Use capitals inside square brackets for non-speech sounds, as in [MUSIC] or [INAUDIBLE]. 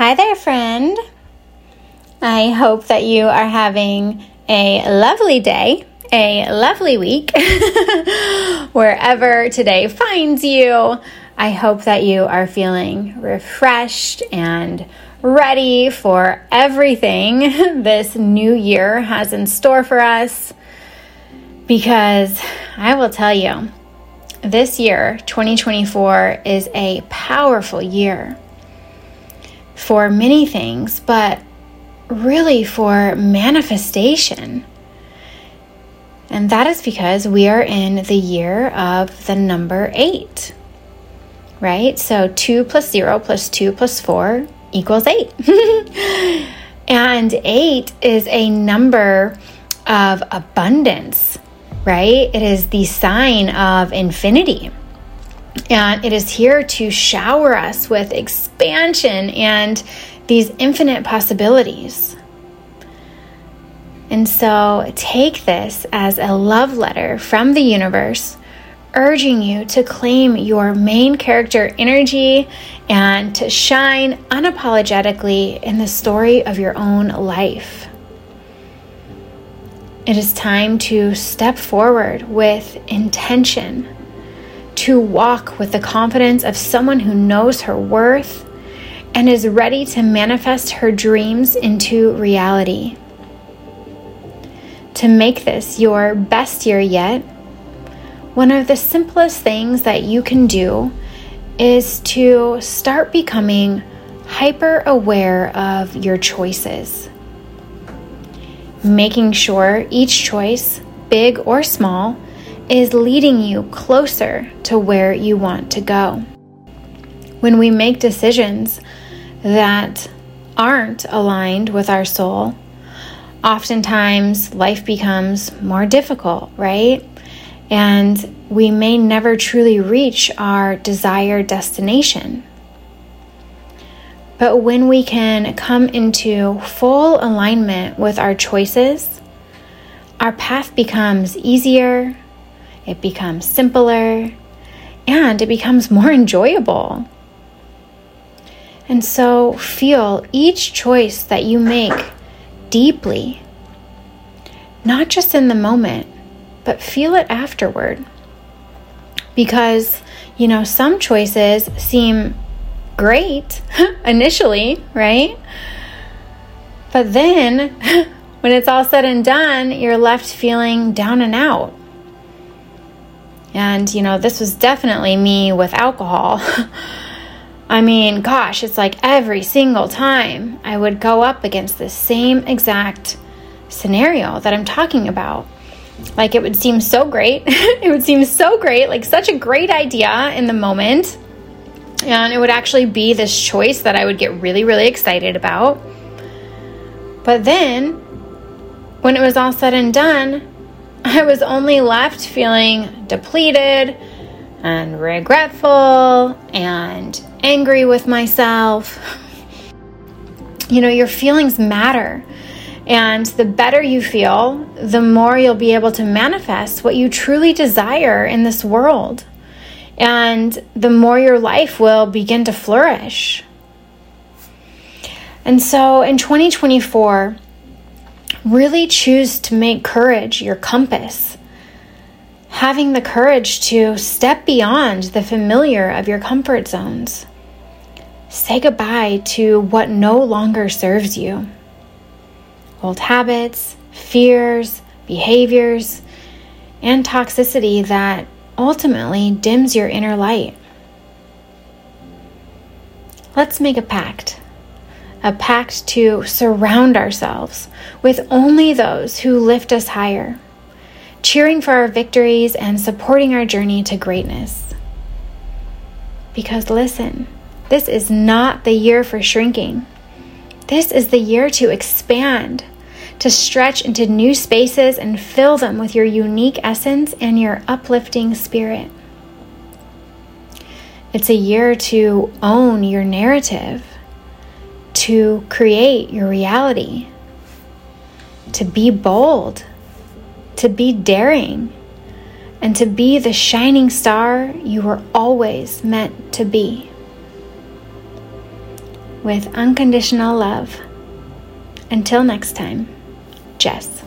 Hi there, friend. I hope that you are having a lovely day, a lovely week, [LAUGHS] wherever today finds you. I hope that you are feeling refreshed and ready for everything [LAUGHS] this new year has in store for us. Because I will tell you, this year, 2024, is a powerful year for many things, but really for manifestation. And that is because we are in the year of the number eight, right? So 2 plus 0 plus 2 plus 4 equals 8. [LAUGHS] and 8 is a number of abundance right? It is the sign of infinity. And it is here to shower us with expansion and these infinite possibilities. And so take this as a love letter from the universe, urging you to claim your main character energy and to shine unapologetically in the story of your own life. It is time to step forward with intention, to walk with the confidence of someone who knows her worth and is ready to manifest her dreams into reality. To make this your best year yet, one of the simplest things that you can do is to start becoming hyper aware of your choices making sure each choice, big or small, is leading you closer to where you want to go. When we make decisions that aren't aligned with our soul, oftentimes life becomes more difficult, right? And we may never truly reach our desired destination. But when we can come into full alignment with our choices, our path becomes easier, it becomes simpler, and it becomes more [LAUGHS] enjoyable. And so feel each choice that you make deeply, not just in the moment, but feel it afterward. Because, you know, some choices seem great [LAUGHS] initially, right? But then [LAUGHS] when it's all said and done, you're left feeling down and out. And, you know, this was definitely me with alcohol. [LAUGHS] I mean, gosh, it's like every single time I would go up against the same exact scenario that I'm talking about. Like, it would seem so great. [LAUGHS] it would seem so great, like such a great idea in the moment. And it would actually be this choice that I would get really, really excited about. But then, when it was all said and done, [LAUGHS] I was only left feeling depleted and regretful and angry with myself. [LAUGHS] You know, your feelings matter. And the better you feel, the more you'll be able to manifest what you truly desire in this world and the more your life will begin to flourish. And so in 2024, really choose to make courage your compass. Having the courage to step beyond the familiar of your comfort zones. Say goodbye to what no longer serves you. Old habits, fears, behaviors, and toxicity that ultimately dims your inner light. Let's make a pact. A pact to surround ourselves with only those who lift us higher, cheering for our victories and supporting our journey to greatness. Because listen, this is not the year for shrinking. This is the year to expand to stretch into new spaces and fill them with your unique essence and your uplifting spirit. It's a year to own your narrative, to create your reality, to be bold, to be daring, and to be the shining star you were always meant to be. with unconditional love. Until next time, Jess.